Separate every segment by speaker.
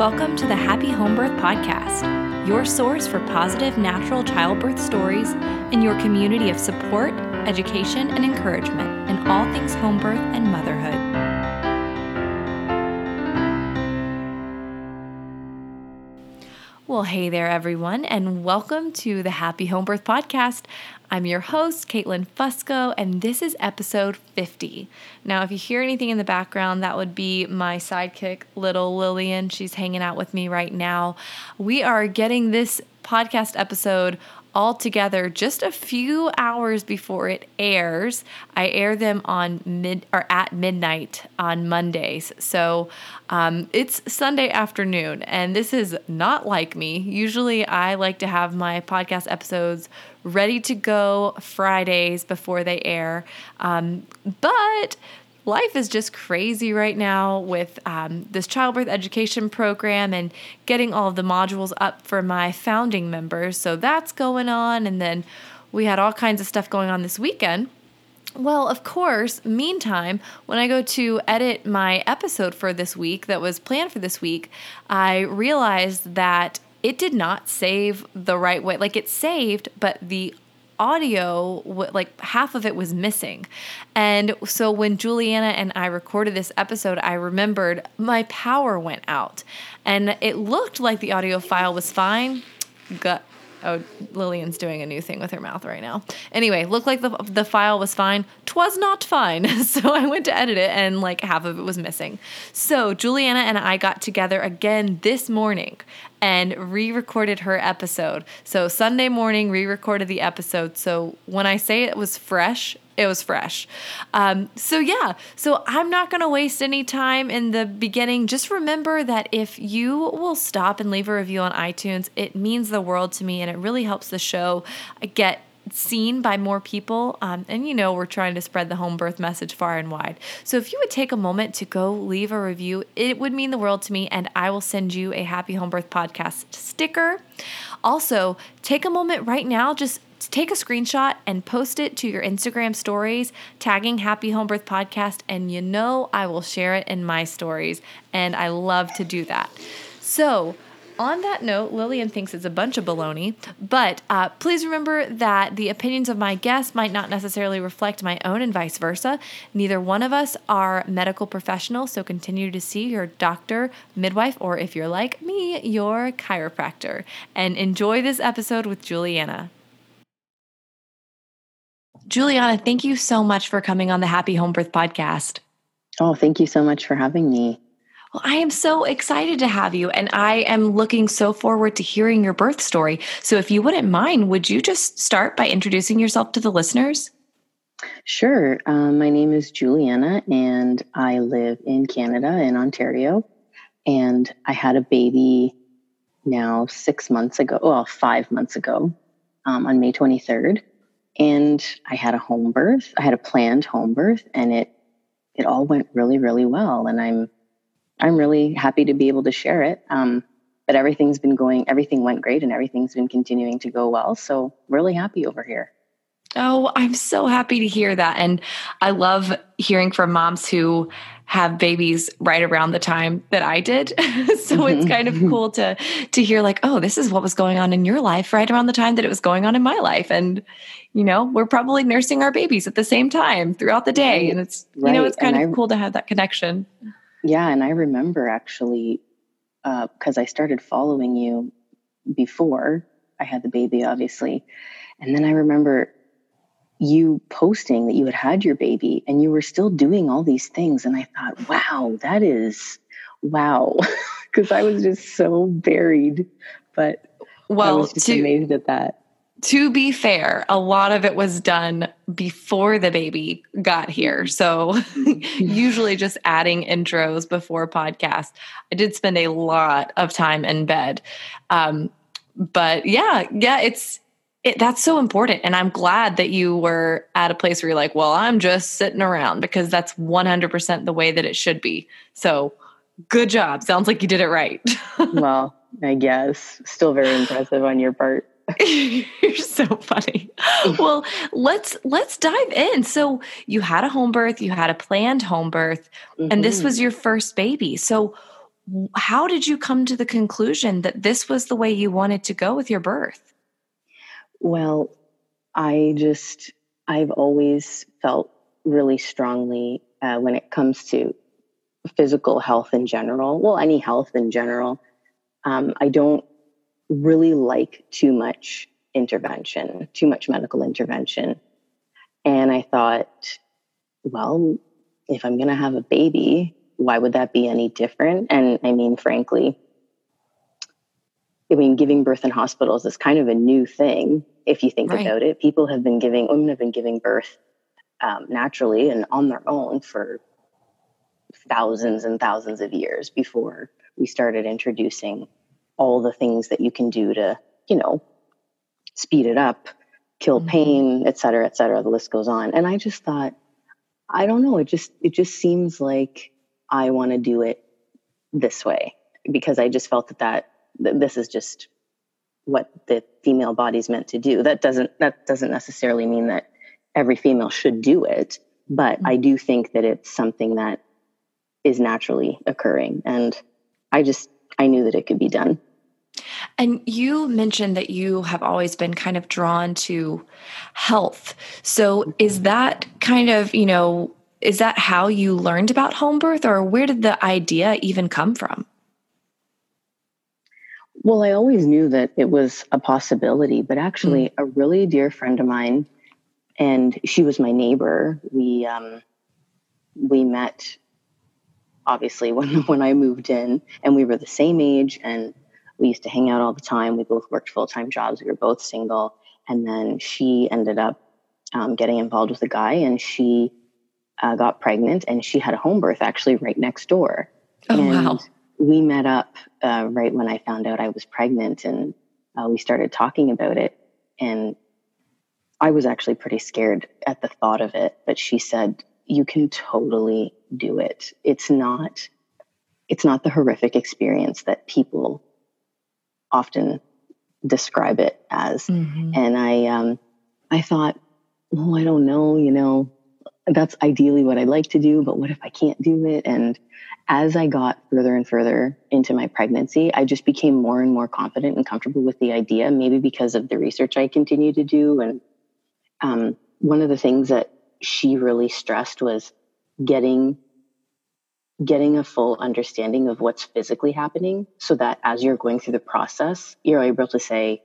Speaker 1: Welcome to the Happy Home Birth Podcast, your source for positive natural childbirth stories and your community of support, education, and encouragement in all things home birth and motherhood. Well, hey there, everyone, and welcome to the Happy Home Birth Podcast. I'm your host, Caitlin Fusco, and this is episode 50. Now, if you hear anything in the background, that would be my sidekick, little Lillian. She's hanging out with me right now. We are getting this podcast episode all together just a few hours before it airs. I air them on mid or at midnight on Mondays. So um, it's Sunday afternoon, and this is not like me. Usually, I like to have my podcast episodes ready to go Fridays before they air. Um, but life is just crazy right now with um, this childbirth education program and getting all of the modules up for my founding members. So that's going on. And then we had all kinds of stuff going on this weekend. Well, of course, meantime, when I go to edit my episode for this week that was planned for this week, I realized that it did not save the right way. Like it saved, but the audio like half of it was missing. And so when juliana and i recorded this episode i remembered my power went out. And it looked like the audio file was fine. Gut Oh, Lillian's doing a new thing with her mouth right now. Anyway, looked like the the file was fine. Twas not fine. So I went to edit it and like half of it was missing. So Juliana and I got together again this morning and re-recorded her episode. So Sunday morning re-recorded the episode. So when I say it was fresh, it was fresh. Um, so yeah, so I'm not going to waste any time in the beginning. Just remember that if you will stop and leave a review on iTunes, it means the world to me, and it really helps the show get seen by more people. Um, and you know, we're trying to spread the home birth message far and wide. So if you would take a moment to go leave a review, it would mean the world to me, and I will send you a Happy Home Birth Podcast sticker. Also, take a moment right now, just take a screenshot and post it to your Instagram stories, tagging Happy Home Birth Podcast, and you know I will share it in my stories. And I love to do that. So, on that note, Lillian thinks it's a bunch of baloney, but uh, please remember that the opinions of my guests might not necessarily reflect my own and vice versa. Neither one of us are medical professionals, so continue to see your doctor, midwife, or if you're like me, your chiropractor. And enjoy this episode with Juliana. Juliana, thank you so much for coming on the Happy Home Birth podcast.
Speaker 2: Oh, thank you so much for having me.
Speaker 1: Well, I am so excited to have you, and I am looking so forward to hearing your birth story. So, if you wouldn't mind, would you just start by introducing yourself to the listeners?
Speaker 2: Sure. Um, my name is Juliana, and I live in Canada, in Ontario. And I had a baby now six months ago, well, five months ago, um, on May 23rd and I had a home birth. I had a planned home birth, and it it all went really, really well. And I'm I'm really happy to be able to share it. Um, but everything's been going, everything went great, and everything's been continuing to go well. So really happy over here.
Speaker 1: Oh, I'm so happy to hear that. And I love hearing from moms who have babies right around the time that I did. so it's kind of cool to to hear like, oh, this is what was going on in your life right around the time that it was going on in my life. And you know, we're probably nursing our babies at the same time throughout the day. And it's right. you know, it's kind and of I, cool to have that connection.
Speaker 2: Yeah. And I remember actually because uh, I started following you before I had the baby, obviously. And then I remember you posting that you had had your baby and you were still doing all these things. And I thought, wow, that is wow. Because I was just so buried. But well, I was just to, amazed at that.
Speaker 1: To be fair, a lot of it was done before the baby got here. So usually just adding intros before podcast. I did spend a lot of time in bed. Um, but yeah, yeah, it's it, that's so important. And I'm glad that you were at a place where you're like, well, I'm just sitting around because that's 100% the way that it should be. So good job. Sounds like you did it right.
Speaker 2: well, I guess. Still very impressive on your part.
Speaker 1: You're so funny. well, let's let's dive in. So you had a home birth, you had a planned home birth, mm-hmm. and this mm-hmm. was your first baby. So how did you come to the conclusion that this was the way you wanted to go with your birth?
Speaker 2: Well, I just, I've always felt really strongly uh, when it comes to physical health in general, well, any health in general. Um, I don't really like too much intervention, too much medical intervention. And I thought, well, if I'm going to have a baby, why would that be any different? And I mean, frankly, I mean, giving birth in hospitals is kind of a new thing if you think right. about it. People have been giving, women have been giving birth um, naturally and on their own for thousands and thousands of years before we started introducing all the things that you can do to, you know, speed it up, kill mm-hmm. pain, et cetera, et cetera. The list goes on. And I just thought, I don't know. It just, it just seems like I want to do it this way because I just felt that, that that this is just what the female body's meant to do. That doesn't that doesn't necessarily mean that every female should do it, but mm-hmm. I do think that it's something that is naturally occurring and I just I knew that it could be done.
Speaker 1: And you mentioned that you have always been kind of drawn to health. So is mm-hmm. that kind of, you know, is that how you learned about home birth or where did the idea even come from?
Speaker 2: Well, I always knew that it was a possibility, but actually, mm. a really dear friend of mine, and she was my neighbor. We um, we met obviously when when I moved in, and we were the same age, and we used to hang out all the time. We both worked full time jobs. We were both single, and then she ended up um, getting involved with a guy, and she uh, got pregnant and she had a home birth actually right next door.
Speaker 1: Oh,
Speaker 2: and
Speaker 1: wow.
Speaker 2: We met up uh, right when I found out I was pregnant and uh, we started talking about it. And I was actually pretty scared at the thought of it, but she said, you can totally do it. It's not, it's not the horrific experience that people often describe it as. Mm-hmm. And I, um, I thought, well, I don't know, you know, that's ideally what I'd like to do, but what if I can't do it? And as I got further and further into my pregnancy, I just became more and more confident and comfortable with the idea, maybe because of the research I continued to do. And um, one of the things that she really stressed was getting getting a full understanding of what's physically happening so that as you're going through the process you're able to say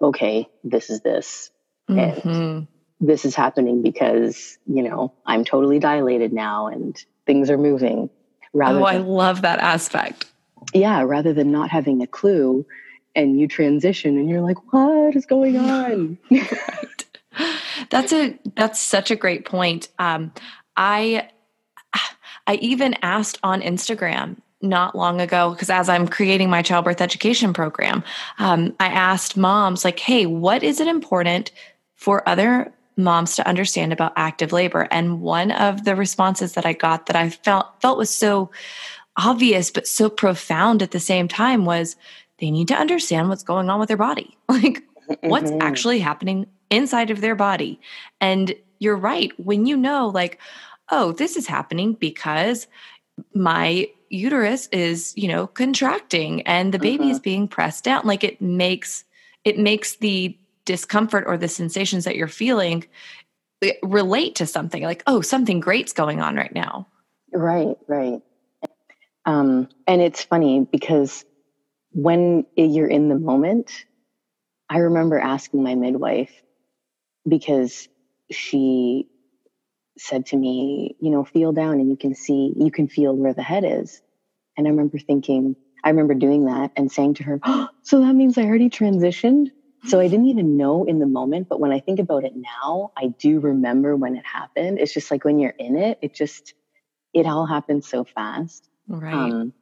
Speaker 2: okay this is this mm-hmm. This is happening because, you know, I'm totally dilated now and things are moving.
Speaker 1: Rather oh, than, I love that aspect.
Speaker 2: Yeah, rather than not having a clue and you transition and you're like, what is going on?
Speaker 1: right. That's a that's such a great point. Um, I I even asked on Instagram not long ago because as I'm creating my childbirth education program, um, I asked moms like, "Hey, what is it important for other moms to understand about active labor. And one of the responses that I got that I felt felt was so obvious but so profound at the same time was they need to understand what's going on with their body. Like mm-hmm. what's actually happening inside of their body. And you're right, when you know like oh, this is happening because my uterus is, you know, contracting and the baby is mm-hmm. being pressed down like it makes it makes the discomfort or the sensations that you're feeling eh, relate to something like oh something great's going on right now.
Speaker 2: Right right. Um, and it's funny because when you're in the moment i remember asking my midwife because she said to me you know feel down and you can see you can feel where the head is. And i remember thinking i remember doing that and saying to her oh, so that means i already transitioned so I didn't even know in the moment, but when I think about it now, I do remember when it happened. It's just like when you're in it, it just, it all happened so fast.
Speaker 1: Right. Um,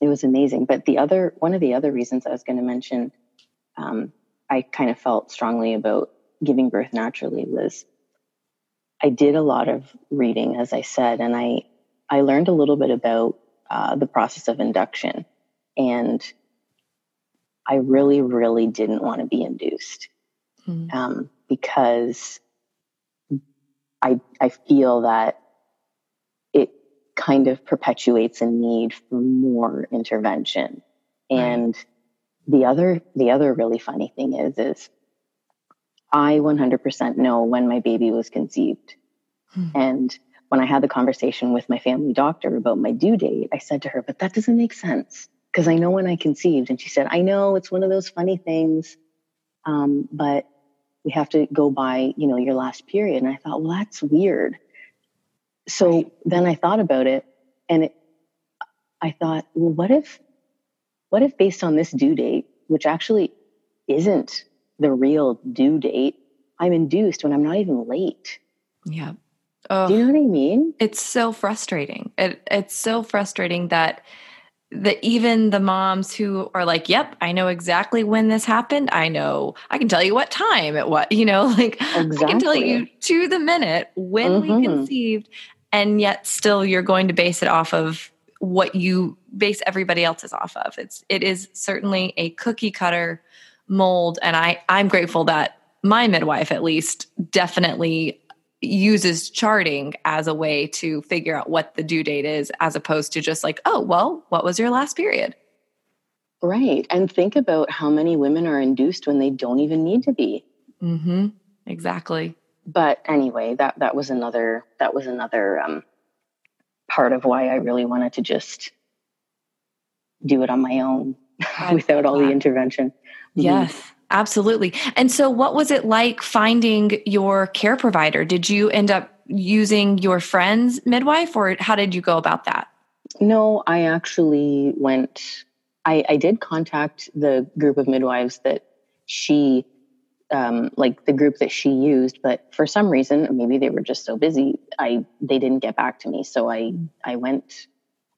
Speaker 2: it was amazing. But the other, one of the other reasons I was going to mention, um, I kind of felt strongly about giving birth naturally was I did a lot of reading, as I said, and I, I learned a little bit about uh, the process of induction. And I really, really didn't want to be induced mm. um, because I I feel that it kind of perpetuates a need for more intervention. And the other the other really funny thing is is I 100% know when my baby was conceived. Hmm. And when I had the conversation with my family doctor about my due date, I said to her, "But that doesn't make sense because I know when I conceived." And she said, "I know it's one of those funny things, um, but we have to go by, you know, your last period." And I thought, "Well, that's weird." So right. then I thought about it, and it, I thought, "Well, what if, what if based on this due date, which actually isn't the real due date, I'm induced when I'm not even late.
Speaker 1: Yeah.
Speaker 2: Oh, Do you know what I mean?
Speaker 1: It's so frustrating. It, it's so frustrating that that even the moms who are like, "Yep, I know exactly when this happened. I know. I can tell you what time it was. You know, like exactly. I can tell you to the minute when mm-hmm. we conceived, and yet still you're going to base it off of what you base everybody else's off of. It's it is certainly a cookie cutter mold and I I'm grateful that my midwife at least definitely uses charting as a way to figure out what the due date is as opposed to just like, oh, well, what was your last period?
Speaker 2: Right. And think about how many women are induced when they don't even need to be.
Speaker 1: Mhm. Exactly.
Speaker 2: But anyway, that that was another that was another um part of why I really wanted to just do it on my own without all the intervention.
Speaker 1: Mm-hmm. Absolutely. And so, what was it like finding your care provider? Did you end up using your friend's midwife, or how did you go about that?
Speaker 2: No, I actually went. I, I did contact the group of midwives that she, um, like the group that she used, but for some reason, maybe they were just so busy, I they didn't get back to me. So I I went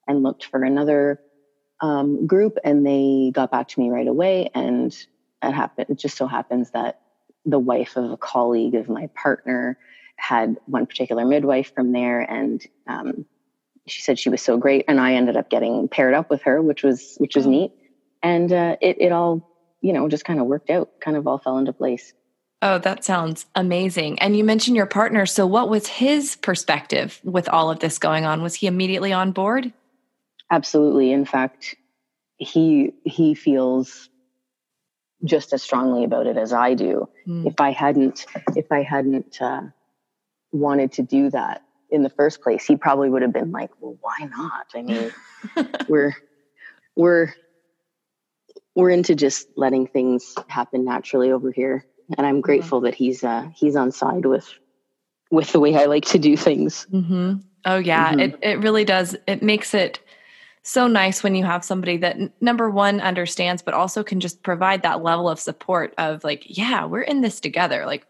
Speaker 2: and looked for another um, group and they got back to me right away. And it happened. It just so happens that the wife of a colleague of my partner had one particular midwife from there. And um, she said she was so great. And I ended up getting paired up with her, which was, which was oh. neat. And uh, it, it all, you know, just kind of worked out, kind of all fell into place.
Speaker 1: Oh, that sounds amazing. And you mentioned your partner. So, what was his perspective with all of this going on? Was he immediately on board?
Speaker 2: Absolutely. In fact, he he feels just as strongly about it as I do. Mm. If I hadn't if I hadn't uh, wanted to do that in the first place, he probably would have been like, "Well, why not?" I mean, we're we're we're into just letting things happen naturally over here, and I'm grateful mm-hmm. that he's uh, he's on side with with the way I like to do things.
Speaker 1: Mm-hmm. Oh yeah, mm-hmm. it it really does. It makes it so nice when you have somebody that number one understands but also can just provide that level of support of like yeah we're in this together. Like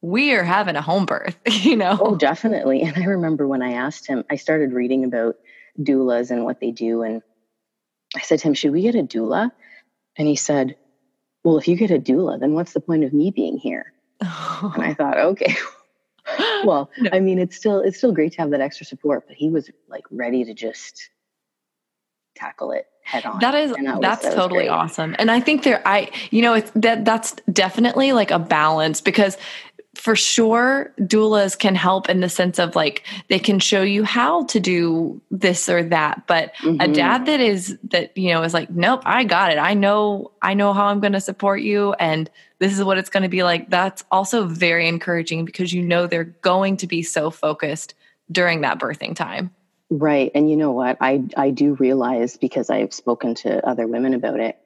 Speaker 1: we are having a home birth you know?
Speaker 2: Oh definitely. And i remember when i asked him i started reading about doulas and what they do and i said to him should we get a doula? And he said well if you get a doula then what's the point of me being here? And i thought okay. Well no. i mean it's still it's still great to have that extra support but he was like ready to just tackle it head on.
Speaker 1: That is that that's totally awesome. And I think there I you know it's that that's definitely like a balance because for sure doulas can help in the sense of like they can show you how to do this or that but mm-hmm. a dad that is that you know is like nope i got it i know i know how i'm going to support you and this is what it's going to be like that's also very encouraging because you know they're going to be so focused during that birthing time
Speaker 2: Right. And you know what? I, I do realize because I've spoken to other women about it,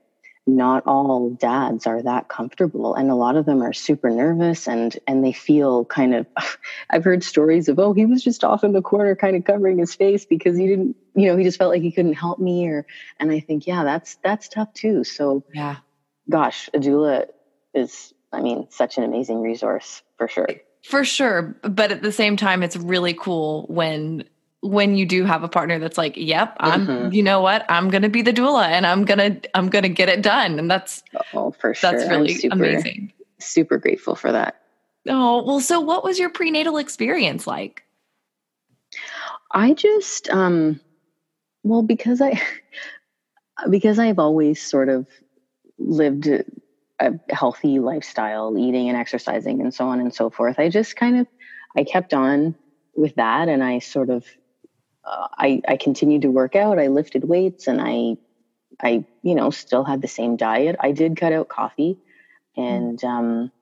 Speaker 2: not all dads are that comfortable. And a lot of them are super nervous and, and they feel kind of, I've heard stories of, oh, he was just off in the corner kind of covering his face because he didn't, you know, he just felt like he couldn't help me or, and I think, yeah, that's, that's tough too. So
Speaker 1: yeah,
Speaker 2: gosh, a doula is, I mean, such an amazing resource for sure.
Speaker 1: For sure. But at the same time, it's really cool when when you do have a partner that's like, "Yep, I'm mm-hmm. you know what? I'm going to be the doula and I'm going to I'm going to get it done." And that's
Speaker 2: Oh, for sure.
Speaker 1: That's really super, amazing.
Speaker 2: Super grateful for that.
Speaker 1: Oh, well so what was your prenatal experience like?
Speaker 2: I just um well because I because I've always sort of lived a healthy lifestyle, eating and exercising and so on and so forth. I just kind of I kept on with that and I sort of uh, I, I continued to work out. I lifted weights and I, I, you know, still had the same diet. I did cut out coffee and, um,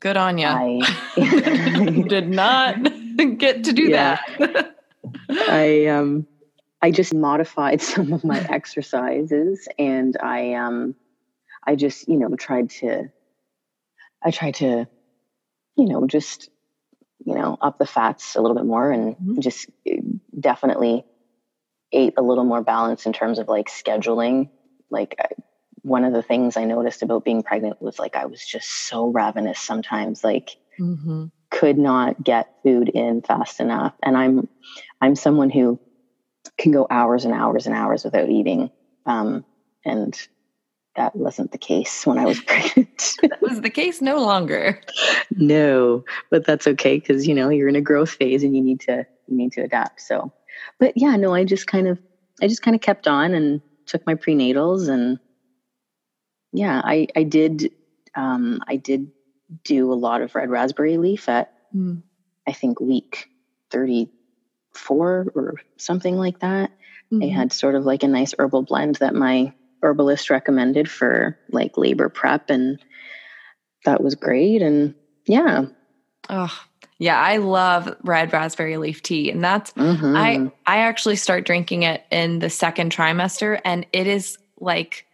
Speaker 1: good on you.
Speaker 2: I
Speaker 1: did not get to do
Speaker 2: Yeah.
Speaker 1: that.
Speaker 2: I um I just modified some of my exercises and I um I just, you know, tried to I tried to you know, just you know, up the fats a little bit more and
Speaker 1: Mhm.
Speaker 2: just eh, definitely ate a little more balance in terms of like scheduling. Like I, one of the things I noticed about being pregnant was like I was just so ravenous sometimes like
Speaker 1: hmm
Speaker 2: could not get food in fast enough and i'm i'm someone who can go hours and hours and hours without eating um, and that wasn't the case when i was pregnant
Speaker 1: That was the case no longer.
Speaker 2: no but that's okay because you know you're in a growth phase and you need to you need to adapt so but yeah no i just kind of i just kind of kept on and took my prenatals and yeah i i did um i did do a lot of red raspberry leaf at
Speaker 1: Mm.
Speaker 2: I think week 34 or something like that. They
Speaker 1: Mhm.
Speaker 2: had sort of like a nice herbal blend that my herbalist recommended for like labor prep and that was great and yeah.
Speaker 1: Oh, yeah, I love red raspberry leaf tea, and that's
Speaker 2: Mhm.
Speaker 1: I I actually start drinking it in the second trimester, and it is like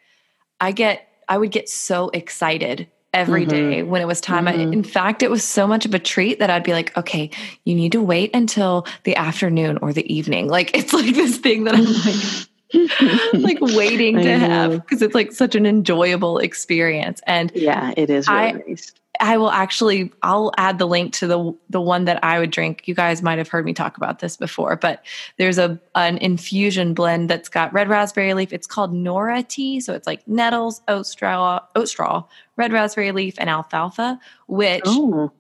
Speaker 1: I get I would get so excited every
Speaker 2: Mhm.
Speaker 1: day when it was time. I,
Speaker 2: Mhm.
Speaker 1: in fact, it was so much of a treat that I'd be like, okay, you need to wait until the afternoon or the evening. Like it's like this thing that I'm like like waiting to have because it's like such an enjoyable experience. And
Speaker 2: yeah, it is really
Speaker 1: I-
Speaker 2: nice.
Speaker 1: I will actually I'll add the link to the the one that I would drink. You guys might have heard me talk about this before, but there's a an infusion blend that's got red raspberry leaf. It's called Nora tea, so it's like nettles, oat straw, oat straw, red raspberry leaf, and alfalfa. Which,
Speaker 2: Oh,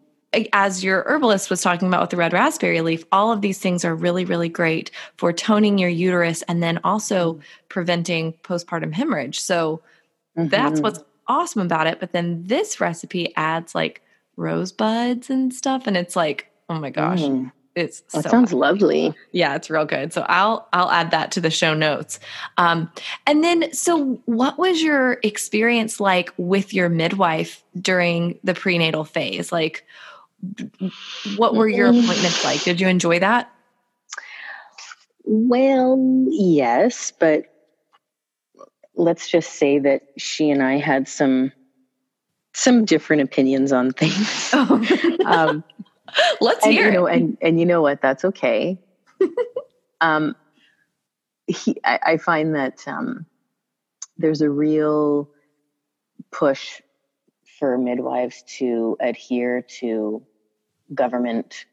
Speaker 1: as your herbalist was talking about with the red raspberry leaf, all of these things are really really great for toning your uterus and then also preventing postpartum hemorrhage. So that's
Speaker 2: mhm.
Speaker 1: what's awesome about it. But then this recipe adds like rosebuds and stuff, and it's like, oh my gosh,
Speaker 2: Mm.
Speaker 1: it's
Speaker 2: That
Speaker 1: so
Speaker 2: sounds lovely.
Speaker 1: yeah, it's real good. So I'll I'll add that to the show notes. Um, and then, so what was your experience like with your midwife during the prenatal phase? Like, what were your
Speaker 2: Mm.
Speaker 1: appointments like? Did you enjoy that?
Speaker 2: Well, yes, but let's just say that she and I had some some different opinions on things. um,
Speaker 1: Let's
Speaker 2: and
Speaker 1: hear
Speaker 2: you know, and and you know what? That's okay. um, he, I, I find that um, there's a real push for midwives to adhere to government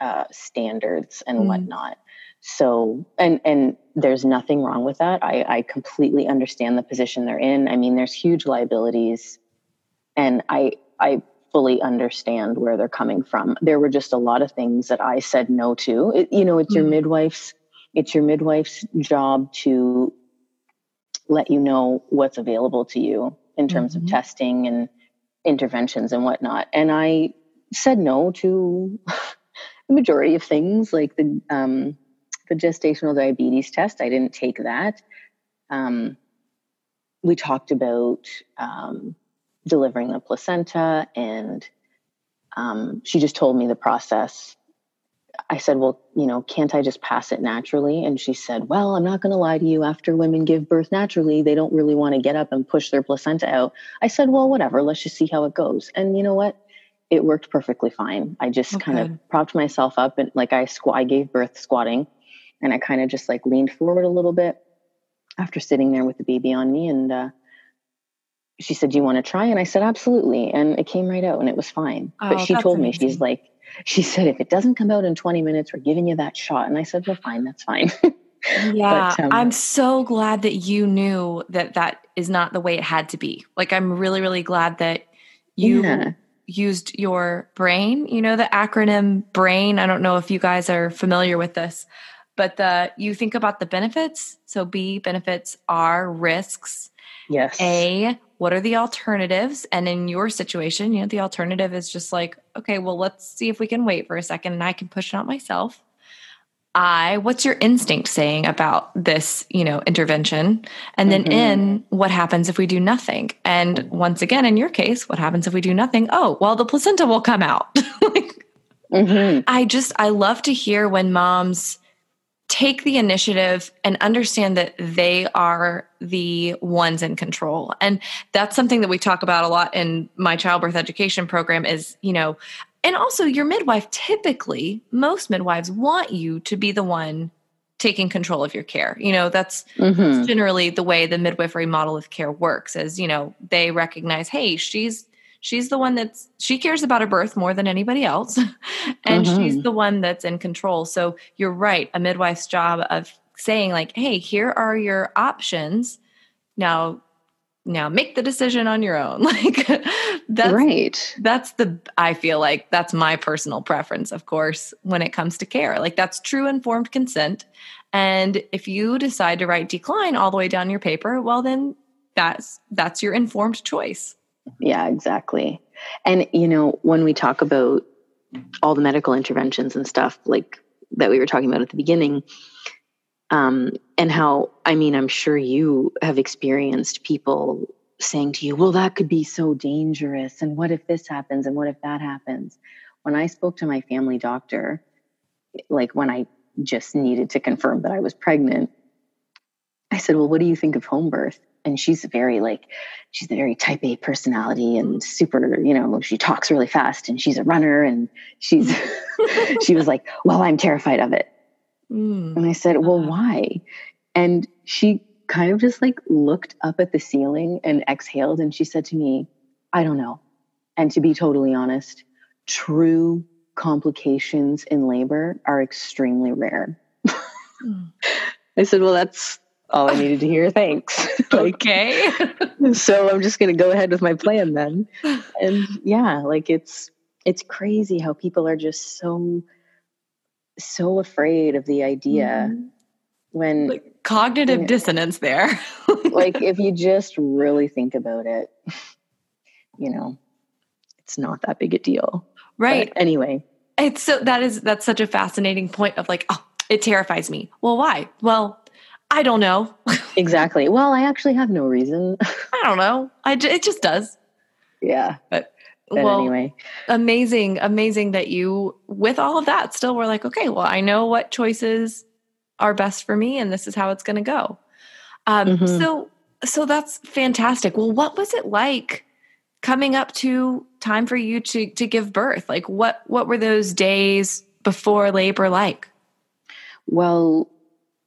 Speaker 2: uh, standards and
Speaker 1: Mm.
Speaker 2: whatnot. So, and and there's nothing wrong with that. I, I completely understand the position they're in. I mean, there's huge liabilities, and I I fully understand where they're coming from. There were just a lot of things that I said no to. It, you know, it's your
Speaker 1: Mm.
Speaker 2: midwife's it's your midwife's job to let you know what's available to you in terms
Speaker 1: Mhm.
Speaker 2: of testing and interventions and whatnot. And I said no to the majority of things, like the um, the gestational diabetes test. I didn't take that. Um, we talked about um, delivering the placenta, and um, she just told me the process. I said, Well, you know, can't I just pass it naturally? And she said, Well, I'm not going to lie to you. After women give birth naturally, they don't really want to get up and push their placenta out. I said, Well, whatever. Let's just see how it goes. And you know what? It worked perfectly fine. I just
Speaker 1: Oh,
Speaker 2: kind of propped myself up and like I squ- I gave birth squatting and I kind of just like leaned forward a little bit after sitting there with the baby on me. And uh, she said, Do you want to try? And I said, Absolutely. And it came right out and it was fine.
Speaker 1: Oh,
Speaker 2: but she told me, She's like, she said, if it doesn't come out in 20 minutes, we're giving you that shot. And I said, well, fine, that's fine.
Speaker 1: Yeah,
Speaker 2: But, um,
Speaker 1: I'm so glad that you knew that that is not the way it had to be. Like, I'm really, really glad that you
Speaker 2: Yeah.
Speaker 1: used your brain. You know, the acronym BRAIN. I don't know if you guys are familiar with this, but the you think about the benefits. So B benefits are risks.
Speaker 2: Yes.
Speaker 1: A, what are the alternatives? And in your situation, you know, the alternative is just like, okay, well, let's see if we can wait for a second and I can push it out myself. I, what's your instinct saying about this, you know, intervention? And then mm-hmm. in what happens if we do nothing? And once again, in your case, what happens if we do nothing? Oh, well, the placenta will come out. like, mm-hmm. I just, I love to hear when moms take the initiative and understand that they are the ones in control. And that's something that we talk about a lot in my childbirth education program is, you know, and also, your midwife typically, most midwives want you to be the one taking control of your care. You know, that's mm-hmm. generally the way the midwifery model of care works is, you know, they recognize, hey, she's she's the one that's she cares about her birth more than anybody else and mm-hmm. she's the one that's in control. So you're right, a midwife's job of saying like, hey, here are your options. Now now make the decision on your own like that's right that's the i feel like that's my personal preference of course when it comes to care like that's true informed consent and if you decide to write decline all the way down your paper well then that's that's your informed choice
Speaker 2: yeah exactly. And you know when we talk about all the medical interventions and stuff like that we were talking about at the beginning um, and how i mean i'm sure you have experienced people saying to you well that could be so dangerous and what if this happens and what if that happens? When i spoke to my family doctor like when i just needed to confirm that i was pregnant i said well what do you think of home birth and she's very like she's a very type a personality and super you know she talks really fast and she's a runner and she's she was like well i'm terrified of it Mm. And I said, Well, uh-huh. why? And she kind of just like looked up at the ceiling and exhaled. And she said to me, I don't know. And to be totally honest, true complications in labor are extremely rare. Mm. I said, Well, that's all I needed to hear. Thanks.
Speaker 1: like, okay.
Speaker 2: so I'm just going to go ahead with my plan then. And yeah, like it's, it's crazy how people are just so so afraid of the idea mm-hmm. when
Speaker 1: like cognitive know, dissonance there.
Speaker 2: like if you just really think about it, you know, it's not that big a deal.
Speaker 1: Right.
Speaker 2: But anyway.
Speaker 1: It's so that is that's such a fascinating point of like, oh, it terrifies me. Well, why? Well, I don't know.
Speaker 2: exactly. Well, I actually have no reason.
Speaker 1: I don't know. I it just does.
Speaker 2: Yeah.
Speaker 1: But but well, anyway, amazing, amazing that you, with all of that, still were like, okay, well, I know what choices are best for me, and this is how it's going to go. Um, mm-hmm. So, so that's fantastic. Well, what was it like coming up to time for you to to give birth? Like, what what were those days before labor like?
Speaker 2: Well,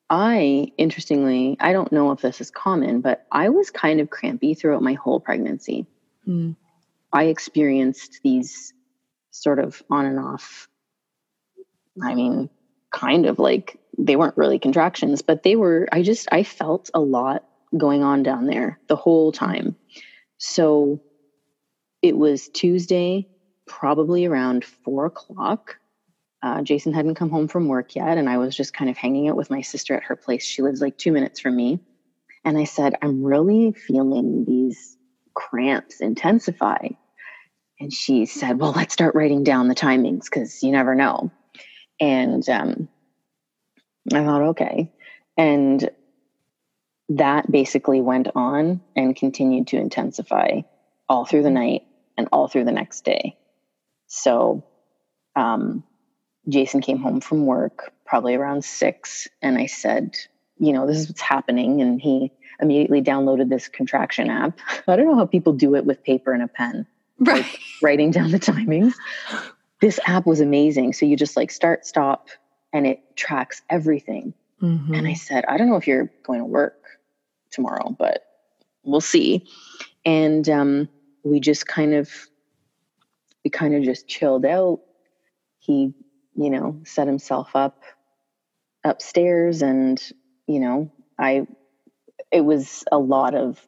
Speaker 2: I interestingly, I don't know if this is common, but I was kind of crampy throughout my whole pregnancy. Mm. I experienced these sort of on and off. I mean, kind of like they weren't really contractions, but they were, I just, I felt a lot going on down there the whole time. So it was Tuesday, probably around four o'clock. Uh, Jason hadn't come home from work yet, and I was just kind of hanging out with my sister at her place. She lives like two minutes from me. And I said, I'm really feeling these cramps intensify. And she said, Well, let's start writing down the timings because you never know. And um, I thought, okay. And that basically went on and continued to intensify all through the night and all through the next day. So um, Jason came home from work probably around six, and I said, You know, this is what's happening. And he immediately downloaded this contraction app. I don't know how people do it with paper and a pen,
Speaker 1: right? Like
Speaker 2: writing down the timings. This app was amazing. So you just like start, stop, and it tracks everything. Mm-hmm. And I said, I don't know if you're going to work tomorrow, but we'll see. And um, we just kind of, we kind of just chilled out. He, you know, set himself up upstairs and, you know, I it was a lot of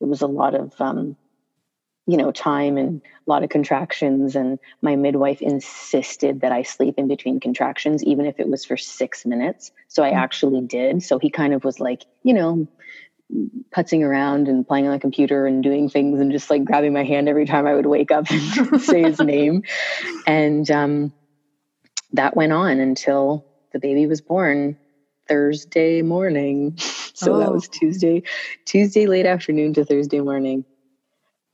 Speaker 2: it was a lot of um, you know time and a lot of contractions. And my midwife insisted that i sleep in between contractions even if it was for six minutes. So i mm-hmm. actually did. So he kind of was like you know putzing around and playing on the computer and doing things and just like grabbing my hand every time i would wake up and say his name. And um, that went on until the baby was born Thursday morning. So oh. that was oh. Tuesday, Tuesday late afternoon to Thursday morning.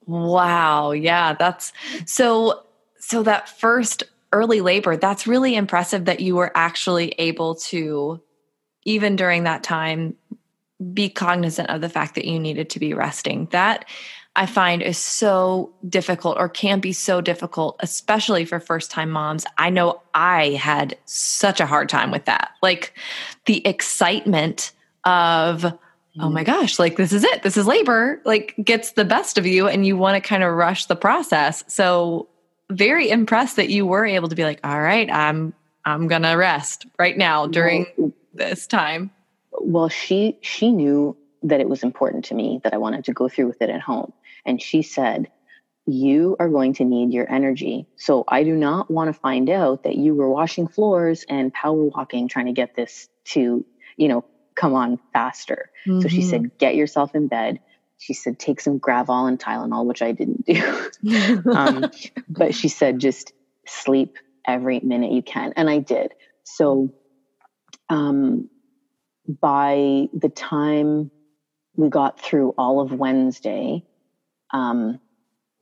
Speaker 1: Wow. Yeah. That's so, so that first early labor, that's really impressive that you were actually able to, even during that time, be cognizant of the fact that you needed to be resting. That I find is so difficult or can be so difficult, especially for first time moms. I know I had such a hard time with that. Like the excitement of, oh my mm. gosh, like this is it, this is labor, like gets the best of you, and you want to kind of rush the process. So, very impressed that you were able to be like, all right, I'm I'm gonna rest right now during well, this time.
Speaker 2: Well, she she knew that it was important to me that I wanted to go through with it at home. And she said, You are going to need your energy. So I do not want to find out that you were washing floors and power walking trying to get this to, you know, come on faster. Mm-hmm. So she said, mm-hmm. Get yourself in bed. She said, Take some Gravol and Tylenol, which I didn't do. um, but she said, Just sleep every minute you can. And I did. So um, by the time we got through all of Wednesday, um,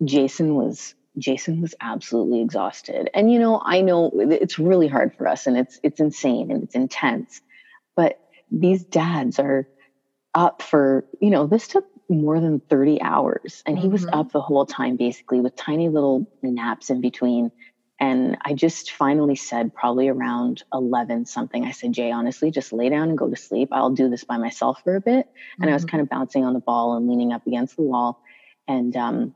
Speaker 2: Jason was Jason was absolutely exhausted. And you know, I know it's really hard for us and it's it's insane and it's intense. But these dads are up for, you know, this took more than 30 hours and he mm-hmm. was up the whole time basically with tiny little naps in between. And I just finally said probably around 11 something. I said, "Jay, honestly, just lay down and go to sleep. I'll do this by myself for a bit." And mm-hmm. I was mm-hmm. kind of bouncing on the ball and leaning up against the wall and um,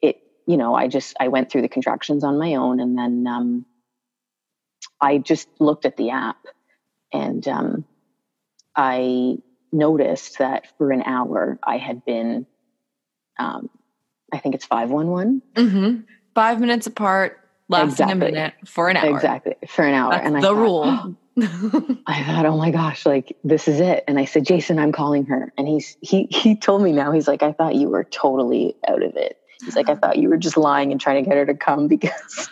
Speaker 2: it you know i just i went through the contractions on my own and then um, i just looked at the app and um, i noticed that for an hour i had been um, i think it's 511
Speaker 1: mm-hmm. five minutes apart lasting exactly. a minute for an hour.
Speaker 2: Exactly. For an hour.
Speaker 1: That's and I the thought, rule
Speaker 2: I thought, oh my gosh, like this is it. And I said, Jason, I'm calling her. And he's he he told me now, he's like, I thought you were totally out of it. He's like, I thought you were just lying and trying to get her to come because,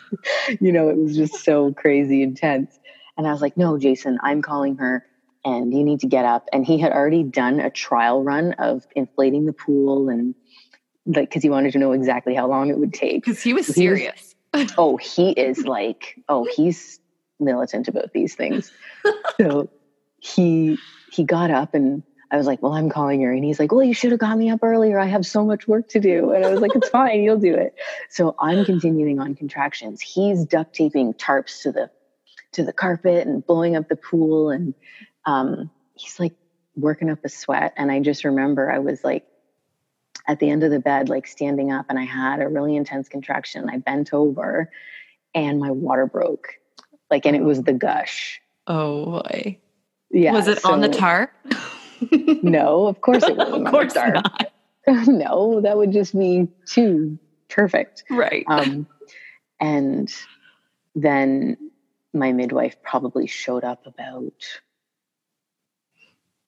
Speaker 2: you know, it was just so crazy intense. And I was like, no, Jason, I'm calling her and you need to get up. And he had already done a trial run of inflating the pool and like, cause he wanted to know exactly how long it would take.
Speaker 1: Cause he was serious.
Speaker 2: He was, oh, he is like, oh, he's militant about these things. so he he got up and I was like, "Well, I'm calling her," and he's like, "Well, you should have got me up earlier. I have so much work to do." And I was like, "It's fine, you'll do it." So I'm continuing on contractions. He's duct taping tarps to the to the carpet and blowing up the pool, and um, he's like working up a sweat. And I just remember I was like at the end of the bed, like standing up, and I had a really intense contraction. I bent over, and my water broke like, and it was the gush.
Speaker 1: Oh boy. Yeah. Was it so, on the tarp?
Speaker 2: no, of course it wasn't
Speaker 1: of course
Speaker 2: on the
Speaker 1: tarp.
Speaker 2: Not. no, that would just be too perfect.
Speaker 1: Right. Um,
Speaker 2: and then my midwife probably showed up about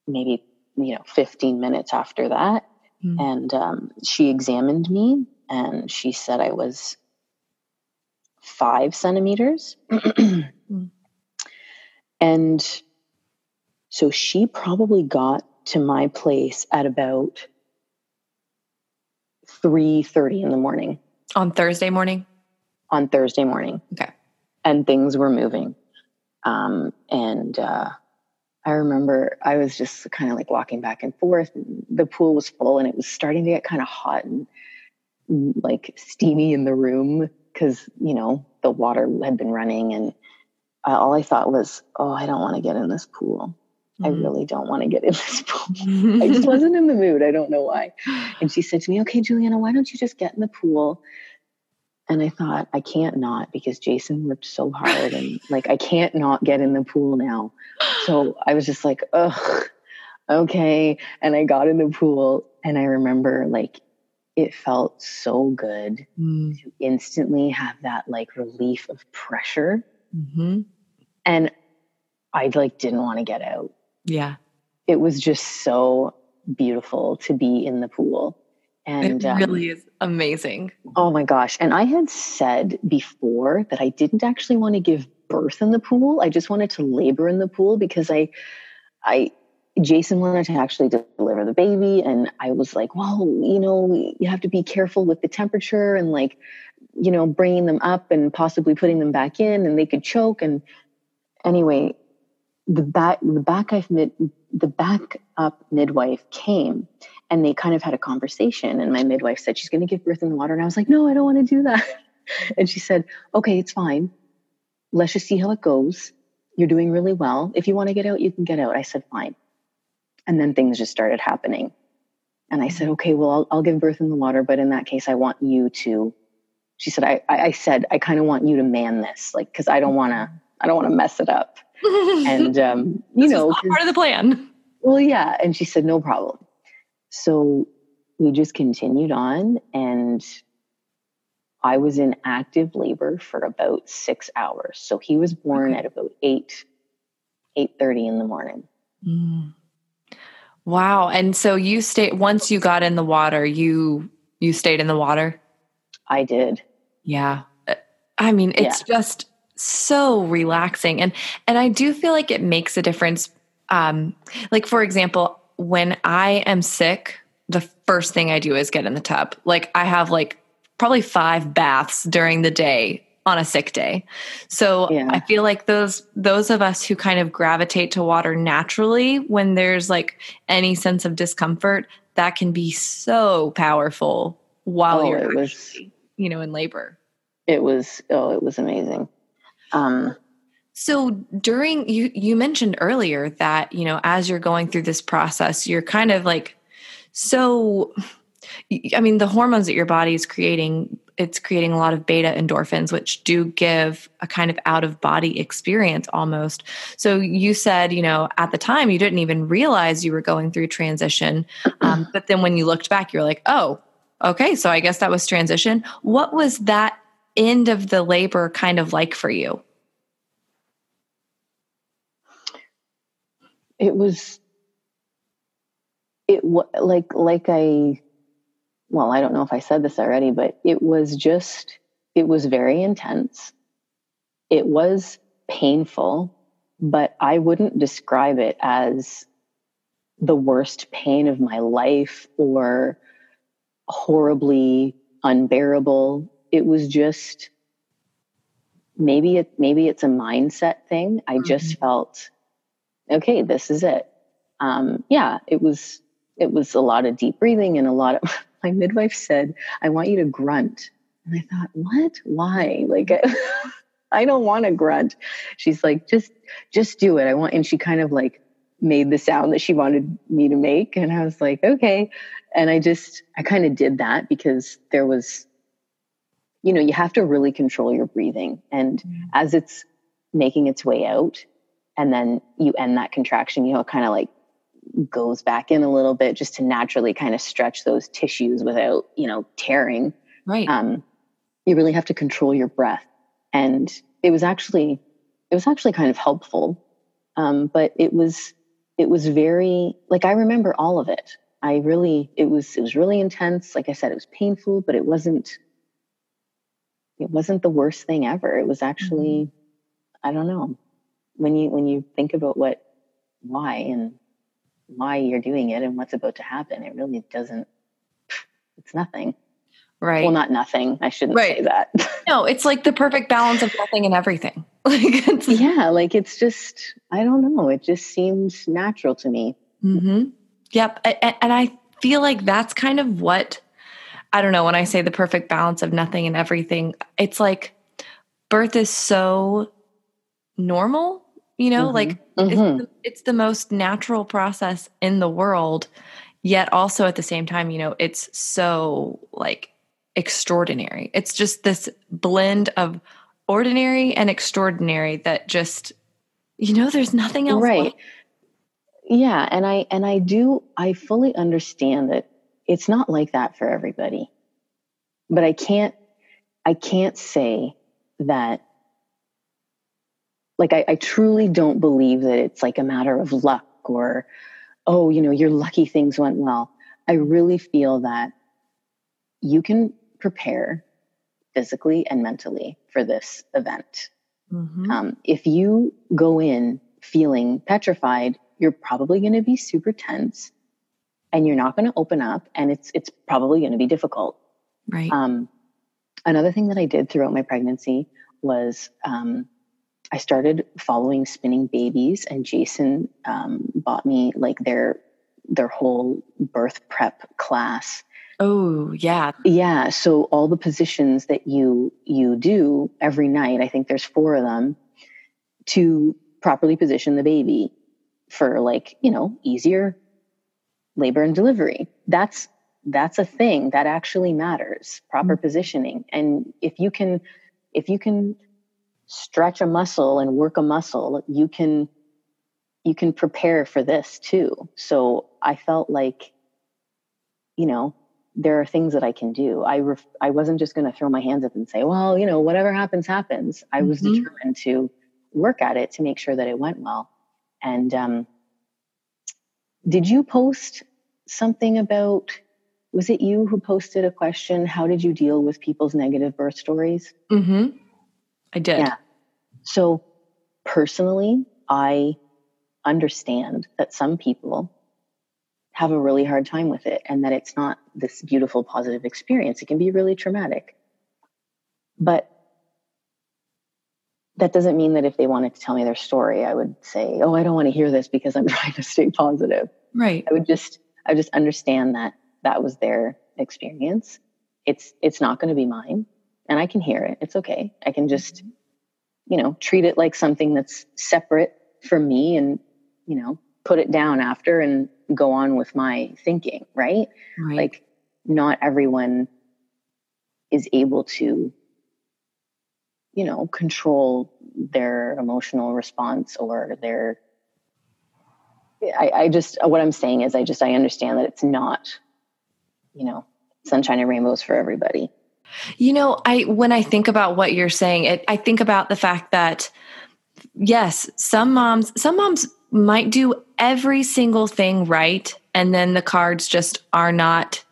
Speaker 2: maybe you know 15 minutes after that mm. and um, she examined me and she said i was five centimeters. and so she probably got to my place at about 3.30 in the morning.
Speaker 1: On thursday morning?
Speaker 2: On thursday morning.
Speaker 1: Okay.
Speaker 2: And things were moving. Um, and uh, i remember i was just kind of like walking back and forth. The pool was full and it was starting to get kind of hot and like steamy in the room because you know the water had been running and uh, all i thought was oh i don't want to get in this pool. Mm-hmm. i really don't want to get in this pool. I just wasn't in the mood. I don't know why. And she said to me okay juliana why don't you just get in the pool? And i thought i can't not because jason worked so hard and like i can't not get in the pool now. So i was just like ugh okay. And i got in the pool and i remember like it felt so good mm. to instantly have that like relief of pressure. Mm-hmm. And I like didn't want to get out.
Speaker 1: Yeah.
Speaker 2: It was just so beautiful to be in the pool. And
Speaker 1: it really um, is amazing.
Speaker 2: Oh my gosh. And I had said before that I didn't actually want to give birth in the pool. I just wanted to labor in the pool because I, I, Jason wanted to actually deliver the baby. And I was like, well, you know, you have to be careful with the temperature and like, you know, bringing them up and possibly putting them back in and they could choke. And anyway, the back, the back mid, the back up midwife came and they kind of had a conversation. And my midwife said, she's going to give birth in the water. And I was like, no, I don't want to do that. and she said, okay, it's fine. Let's just see how it goes. You're doing really well. If you want to get out, you can get out. I said, fine. And then things just started happening. And I said, mm-hmm. okay, well, I'll, I'll give birth in the water, but in that case, I want you to. She said, I, I said, I kind of want you to man this, like, because I don't want to, I don't want to mess it up. and um, you know,
Speaker 1: part of the plan.
Speaker 2: Well, yeah. And she said, no problem. So we just continued on, and I was in active labor for about six hours. So he was born okay. at about eight, eight thirty in the morning.
Speaker 1: Mm. Wow. And so you stayed once you got in the water, you you stayed in the water?
Speaker 2: I did.
Speaker 1: Yeah. Uh, I mean, it's yeah. just so relaxing and and I do feel like it makes a difference um like for example, when I am sick, the first thing I do is get in the tub. Like I have like probably 5 baths during the day on a sick day. So yeah. I feel like those those of us who kind of gravitate to water naturally when there's like any sense of discomfort, that can be so powerful while oh, you're was, you know in labor.
Speaker 2: It was oh, it was amazing. Um
Speaker 1: so during you you mentioned earlier that, you know, as you're going through this process, you're kind of like so I mean, the hormones that your body is creating it's creating a lot of beta endorphins, which do give a kind of out of body experience almost. So you said, you know, at the time you didn't even realize you were going through transition. Um, but then when you looked back, you're like, oh, okay, so I guess that was transition. What was that end of the labor kind of like for you?
Speaker 2: It was, it was like, like I, well, I don't know if I said this already, but it was just, it was very intense. It was painful, but I wouldn't describe it as the worst pain of my life or horribly unbearable. It was just maybe it maybe it's a mindset thing. I mm-hmm. just felt okay, this is it. Um, yeah, it was it was a lot of deep breathing and a lot of my midwife said, I want you to grunt. And I thought, what? Why? Like, I don't want to grunt. She's like, just, just do it. I want, and she kind of like made the sound that she wanted me to make. And I was like, okay. And I just, I kind of did that because there was, you know, you have to really control your breathing. And mm-hmm. as it's making its way out, and then you end that contraction, you know, kind of like goes back in a little bit just to naturally kind of stretch those tissues without, you know, tearing.
Speaker 1: Right. Um,
Speaker 2: you really have to control your breath. And it was actually, it was actually kind of helpful. Um, but it was, it was very, like, I remember all of it. I really, it was, it was really intense. Like I said, it was painful, but it wasn't, it wasn't the worst thing ever. It was actually, mm-hmm. I don't know, when you, when you think about what, why and why you're doing it and what's about to happen. It really doesn't, it's nothing.
Speaker 1: Right.
Speaker 2: Well, not nothing. I shouldn't right. say that.
Speaker 1: no, it's like the perfect balance of nothing and everything.
Speaker 2: like yeah, like it's just, I don't know. It just seems natural to me.
Speaker 1: Mm-hmm. Yep. And I feel like that's kind of what, I don't know, when I say the perfect balance of nothing and everything, it's like birth is so normal you know mm-hmm. like mm-hmm. It's, the, it's the most natural process in the world yet also at the same time you know it's so like extraordinary it's just this blend of ordinary and extraordinary that just you know there's nothing else
Speaker 2: right like. yeah and i and i do i fully understand that it's not like that for everybody but i can't i can't say that like I, I truly don't believe that it's like a matter of luck or oh you know you're lucky things went well. I really feel that you can prepare physically and mentally for this event. Mm-hmm. Um, if you go in feeling petrified, you're probably going to be super tense and you're not going to open up and it's it's probably going to be difficult.
Speaker 1: Right. Um,
Speaker 2: another thing that i did throughout my pregnancy was um, i started following spinning babies and jason um, bought me like their their whole birth prep class
Speaker 1: oh yeah
Speaker 2: yeah so all the positions that you you do every night i think there's four of them to properly position the baby for like you know easier labor and delivery. That's that's a thing that actually matters. Proper mm-hmm. positioning. And if you can if you can stretch a muscle and work a muscle, you can you can prepare for this too. So I felt like you know, there are things that I can do. I ref- I wasn't just going to throw my hands up and say, well, you know, whatever happens happens. I was mm-hmm. determined to work at it to make sure that it went well. And um, did you post something about was it you who posted a question how did you deal with people's negative birth stories
Speaker 1: mm-hmm i did. Yeah.
Speaker 2: So personally i understand that some people have a really hard time with it and that it's not this beautiful positive experience. It can be really traumatic. But that doesn't mean that if they wanted to tell me their story i would say oh i don't want to hear this because i'm trying to stay positive.
Speaker 1: Right.
Speaker 2: I would just I just understand that that was their experience. It's it's not going to be mine, and I can hear it. It's okay. I can just, you know, treat it like something that's separate from me, and you know, put it down after and go on with my thinking. Right?
Speaker 1: right.
Speaker 2: Like, not everyone is able to you know control their emotional response or their I, I just what I'm saying is I just I understand that it's not, you know, sunshine and rainbows for everybody.
Speaker 1: You know, I when I think about what you're saying, it, I think about the fact that yes, some moms some moms might do every single thing right and then the cards just are not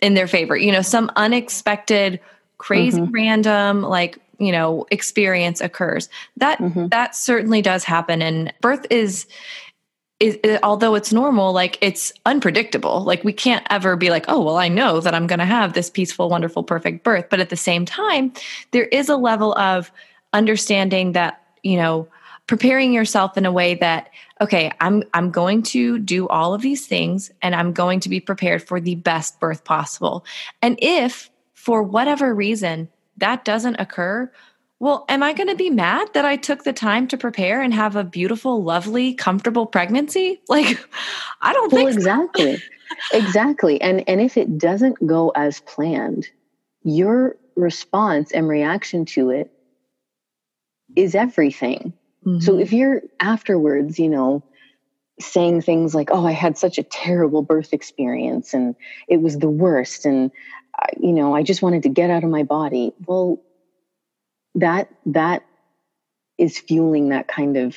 Speaker 1: in their favor. You know, some unexpected crazy mm-hmm. random like you know experience occurs that mm-hmm. that certainly does happen and birth is it, it, uh, although it's normal, like it's unpredictable. Like we can't ever be like, oh, well, I know that I'm going to have this peaceful, wonderful, perfect birth. But at the same time, there is a level of understanding that, you know, preparing yourself in a way that, okay, I'm, I'm going to do all of these things and I'm going to be prepared for the best birth possible. And if for whatever reason that doesn't occur, well, am I going to be mad that I took the time to prepare and have a beautiful, lovely, comfortable pregnancy? Like, I don't well, think
Speaker 2: exactly. exactly. And and if it doesn't go as planned, your response and reaction to it is everything. Mm-hmm. So if you're afterwards, you know, saying things like, "Oh, I had such a terrible birth experience and it was the worst and uh, you know, I just wanted to get out of my body." Well, that that is fueling that kind of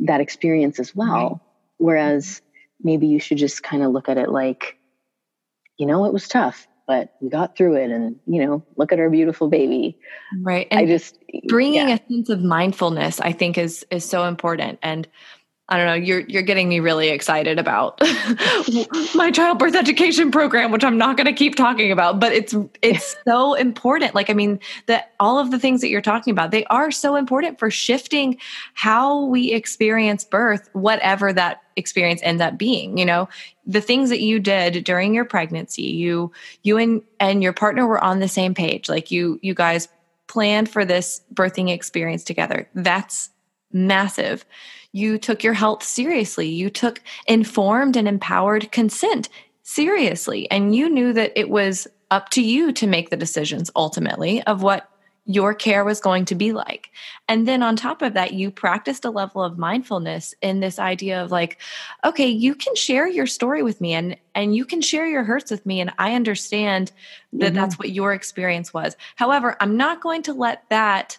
Speaker 2: that experience as well right. whereas maybe you should just kind of look at it like you know it was tough but we got through it and you know look at our beautiful baby
Speaker 1: right and i just bringing yeah. a sense of mindfulness i think is is so important and I don't know, you're you're getting me really excited about my childbirth education program, which I'm not going to keep talking about, but it's it's so important. Like I mean, that all of the things that you're talking about, they are so important for shifting how we experience birth, whatever that experience ends up being. You know, the things that you did during your pregnancy, you you and and your partner were on the same page. Like you you guys planned for this birthing experience together. That's massive you took your health seriously. You took informed and empowered consent seriously. And you knew that it was up to you to make the decisions ultimately of what your care was going to be like. And then on top of that, you practiced a level of mindfulness in this idea of like, okay, you can share your story with me and and you can share your hurts with me and I understand that mm-hmm. that's what your experience was. However, I'm not going to let that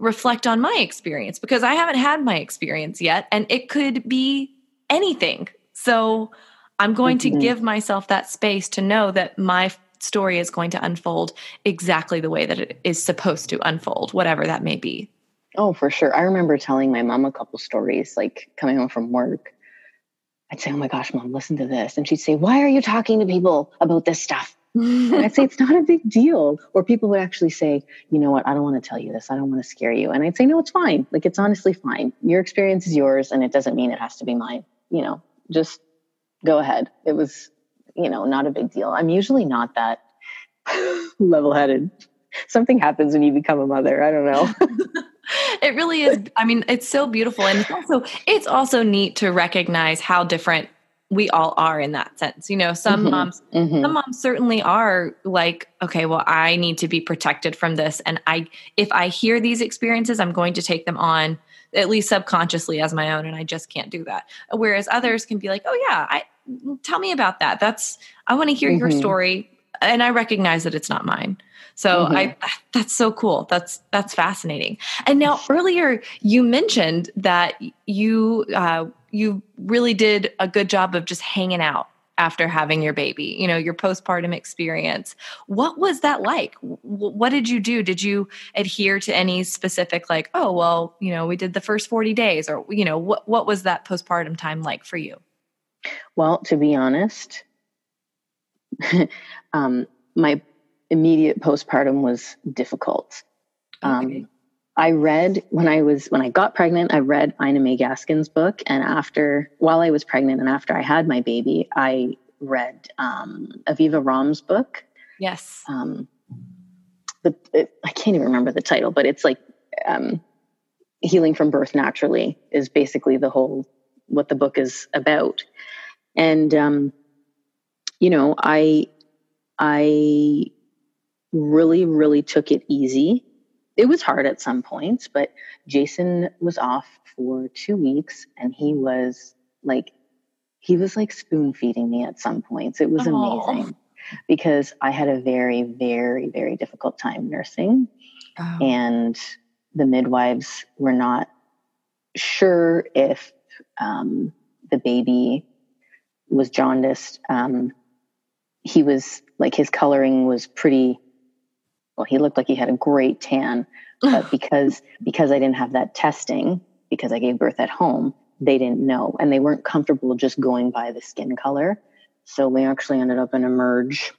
Speaker 1: reflect on my experience because I haven't had my experience yet and it could be anything. So I'm going mm-hmm. to give myself that space to know that my story is going to unfold exactly the way that it is supposed to unfold, whatever that may be.
Speaker 2: Oh, for sure. I remember telling my mom a couple stories, like coming home from work. I'd say, Oh my gosh, mom, listen to this. And she'd say, Why are you talking to people about this stuff? I'd say, It's not a big deal. Or people would actually say, You know what? I don't want to tell you this. I don't want to scare you. And I'd say, No, it's fine. Like, it's honestly fine. Your experience is yours, and it doesn't mean it has to be mine. You know, just go ahead. It was, you know, not a big deal. I'm usually not that level headed. Something happens when you become a mother. I don't know.
Speaker 1: it really is. I mean, it's so beautiful. And it's also, it's also neat to recognize how different we all are in that sense. You know, some mm-hmm. moms, mm-hmm. some moms certainly are like, okay, well, I need to be protected from this. And I, if I hear these experiences, I'm going to take them on at least subconsciously as my own. And I just can't do that. Whereas others can be like, oh yeah, I, tell me about that. That's, I want to hear mm-hmm. your story. And I recognize that it's not mine. So mm-hmm. I that's so cool. That's that's fascinating. And now earlier you mentioned that you uh, you really did a good job of just hanging out after having your baby you know your postpartum experience what was that like what did you do did you adhere to any specific like oh well you know we did the first 40 days or you know what what was that postpartum time like for you
Speaker 2: well to be honest um, my immediate postpartum was difficult. Um, okay. I read when I was when I got pregnant. I read Ina May Gaskin's book, and after while I was pregnant and after I had my baby, I read um, Aviva Romm's book.
Speaker 1: Yes.
Speaker 2: Um, the it, I can't even remember the title, but it's like um, healing from birth naturally is basically the whole what the book is about, and um, you know I I really, really took it easy. It was hard at some points, but Jason was off for two weeks and he was like, he was like spoon feeding me at some points. It was Aww. amazing because I had a very, very, very difficult time nursing. Oh. And the midwives were not sure if um, the baby was jaundiced. Um, he was like his coloring was pretty well he looked like he had a great tan but because because i didn't have that testing because i gave birth at home they didn't know and they weren't comfortable just going by the skin color so we actually ended up in a merge.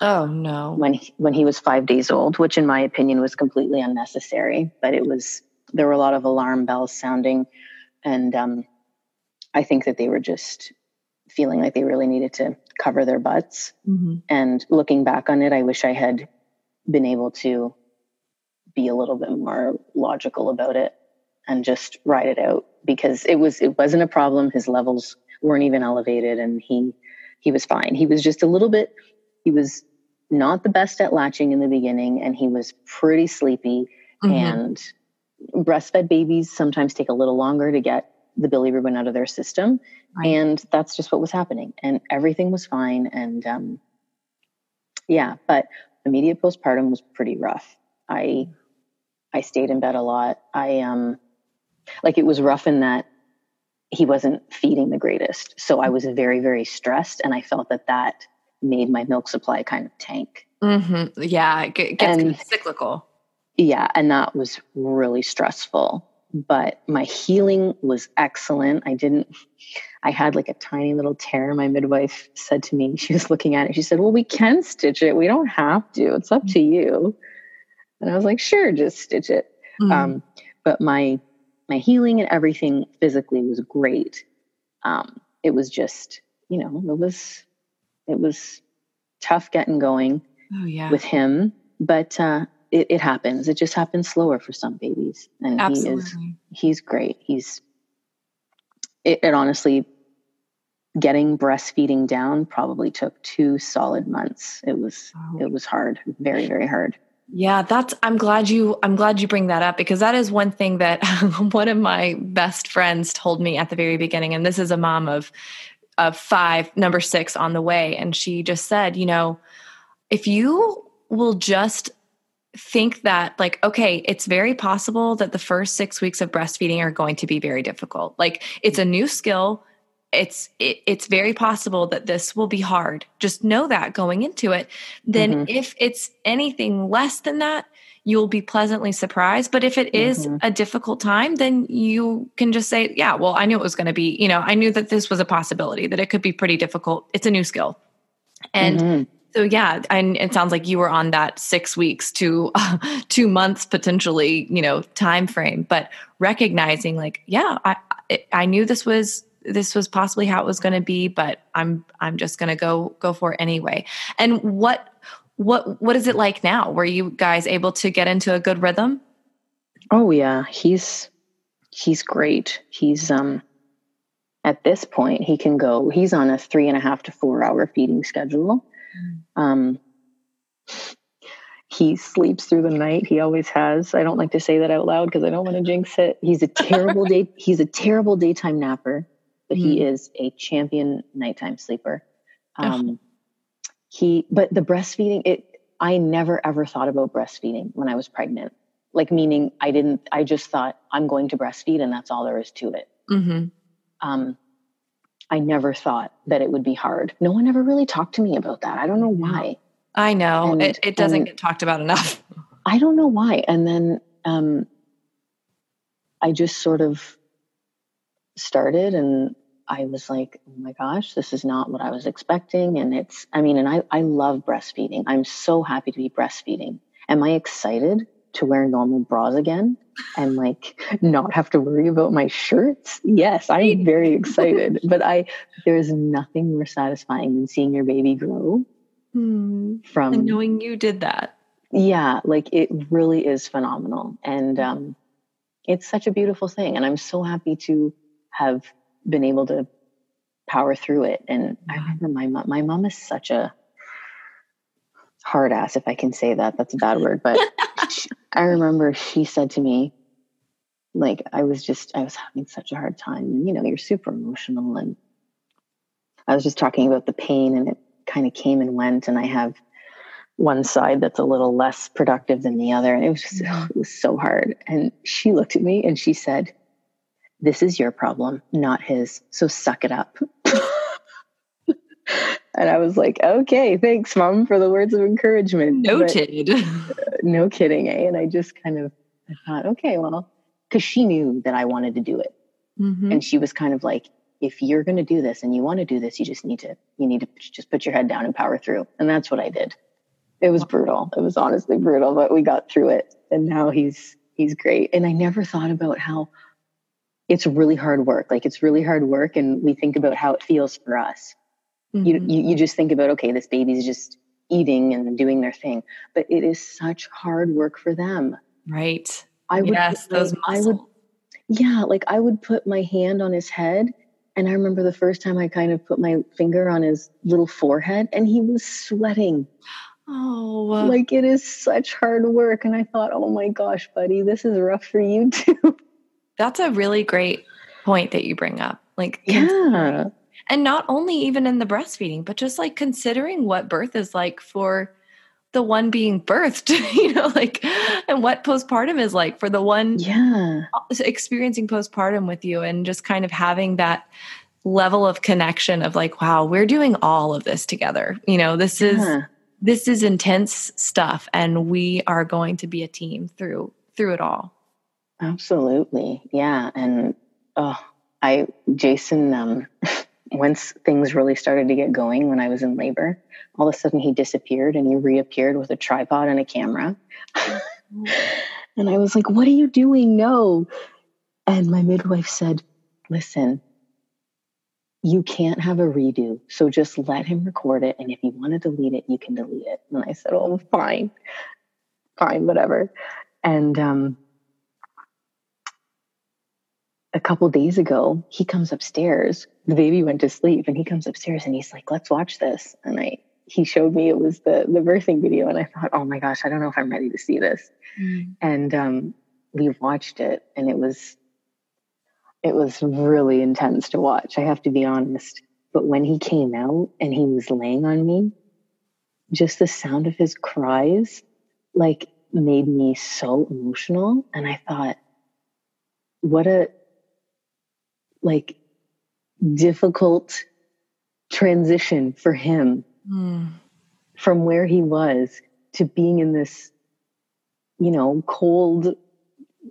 Speaker 1: oh no
Speaker 2: when he, when he was 5 days old which in my opinion was completely unnecessary but it was there were a lot of alarm bells sounding and um, i think that they were just feeling like they really needed to cover their butts mm-hmm. and looking back on it i wish i had been able to be a little bit more logical about it and just ride it out because it was it wasn't a problem his levels weren't even elevated and he he was fine he was just a little bit he was not the best at latching in the beginning and he was pretty sleepy mm-hmm. and breastfed babies sometimes take a little longer to get the bilirubin out of their system right. and that's just what was happening and everything was fine and um, yeah but immediate postpartum was pretty rough. I I stayed in bed a lot. I um like it was rough in that he wasn't feeding the greatest. So I was very very stressed and I felt that that made my milk supply kind of tank.
Speaker 1: Mm-hmm. Yeah, it gets and, cyclical.
Speaker 2: Yeah, and that was really stressful. But my healing was excellent. I didn't I had like a tiny little tear. My midwife said to me, she was looking at it. She said, Well, we can stitch it. We don't have to. It's up to you. And I was like, Sure, just stitch it. Mm-hmm. Um, but my my healing and everything physically was great. Um, it was just, you know, it was it was tough getting going
Speaker 1: oh, yeah.
Speaker 2: with him, but uh, it, it happens. It just happens slower for some babies, and Absolutely. he is he's great. He's it, it honestly getting breastfeeding down probably took two solid months. It was oh. it was hard, very very hard.
Speaker 1: Yeah, that's I'm glad you I'm glad you bring that up because that is one thing that one of my best friends told me at the very beginning and this is a mom of of 5 number 6 on the way and she just said, you know, if you will just think that like okay it's very possible that the first 6 weeks of breastfeeding are going to be very difficult like it's a new skill it's it, it's very possible that this will be hard just know that going into it then mm-hmm. if it's anything less than that you'll be pleasantly surprised. But if it is
Speaker 2: Mhm.
Speaker 1: a difficult time, then you can just say, yeah, well, I knew it was going to be, you know, I knew that this was a possibility, that it could be pretty difficult. It's a new skill. And
Speaker 2: Mhm.
Speaker 1: So yeah, and it sounds like you were on that six weeks to uh, two months potentially, you know, time frame. But recognizing, like, yeah, I I- knew this was this was possibly how it was going to be, but I'm I'm just going to go go for it anyway. And what what what is it like now? Were you guys able to get into a good rhythm?
Speaker 2: Oh yeah, he's he's great. He's um at this point he can go. He's on a three and a half to four hour feeding schedule. Um, he sleeps through the night. He always has. I don't like to say that out loud because I don't want to jinx it. He's a terrible day. He's a terrible daytime napper, but he is a champion nighttime sleeper. Um, He, but the breastfeeding, it. I never ever thought about breastfeeding when I was pregnant. Like meaning, I didn't. I just thought I'm going to breastfeed, and that's all there is to it.
Speaker 1: Mm-hmm.
Speaker 2: Um, I never thought that it would be hard. No one ever really talked to me about that. I don't know why.
Speaker 1: I know
Speaker 2: And-
Speaker 1: it, it doesn't get talked about enough.
Speaker 2: I don't know why. And then um, I just sort of started and I was like, oh my gosh, this is not what I was expecting. And it's, I mean, and I, I love breastfeeding. I'm so happy to be breastfeeding. Am I excited to wear normal bras again and like not have to worry about my shirts? Yes, I'm very excited. but I, there's nothing more satisfying than seeing your baby grow
Speaker 1: Hmm.
Speaker 2: from
Speaker 1: And knowing you did that.
Speaker 2: yeah like it really is phenomenal and um it's such a beautiful thing and i'm so happy to have been able to power through it and i remember my mom my mom is such a hard ass if i can say that. That's a bad word but i remember she said to me like i was just i was having such a hard time. And you know you're super emotional and i was just talking about the pain and it kind of came and went. And i have one side that's a little less productive than the other. And it was just mm. it was so hard. And she looked at me and she said this is your problem not his. So suck it up and i was like okay thanks mom for the words of encouragement. But-
Speaker 1: Noted.
Speaker 2: no kidding eh? and i just kind of I thought okay well because she knew that i wanted to do it.
Speaker 1: Mhm.
Speaker 2: and she was kind of like if you're going to do this and you want to do this you just need to you need to just put your head down and power through. And that's what i did. It was brutal. It was honestly brutal but we got through it. And now he's he's great. And i never thought about how it's really hard work. Like it's really hard work and we think about how it feels for us you,
Speaker 1: Mhm.
Speaker 2: you you just think about okay this baby's just eating and doing their thing but it is such hard work for them
Speaker 1: right.
Speaker 2: i would
Speaker 1: yes,
Speaker 2: put my-
Speaker 1: those
Speaker 2: I would yeah, like I would put my hand on his head. And I remember the first time I kind of put my finger on his little forehead and he was sweating.
Speaker 1: oh,
Speaker 2: Like it is such hard work. And I thought, oh my gosh, buddy, this is rough for you too.
Speaker 1: that's a really great point that you bring up. Like,
Speaker 2: yeah.
Speaker 1: And not only even in the breastfeeding, but just like considering what birth is like for the one being birthed, you know, like, and what postpartum is like for the one
Speaker 2: Yeah.
Speaker 1: experiencing postpartum with you and just kind of having that level of connection of like wow we're doing all of this together you know this is this is intense stuff and we are going to be a team through through it all
Speaker 2: Absolutely. Yeah. And oh, I, Jason, um, once things really started to get going when I was in labor, all of a sudden he disappeared and he reappeared with a tripod and a camera. and I was like, What are you doing? No. And my midwife said, Listen, you can't have a redo. So just let him record it. And if you want to delete it, you can delete it. And I said, Oh, fine. Fine, whatever. And um, a couple days ago, he comes upstairs. The baby went to sleep and he comes upstairs and he's like, let's watch this. And I, he showed me it was the, the birthing video. And I thought, oh my gosh, I don't know if I'm ready to see this. And um, we watched it and it was, it was really intense to watch. I have to be honest. But when he came out and he was laying on me, just the sound of his cries, like made me so emotional. And I thought, what a like difficult transition for him
Speaker 1: Mm.
Speaker 2: from where he was to being in this you know, cold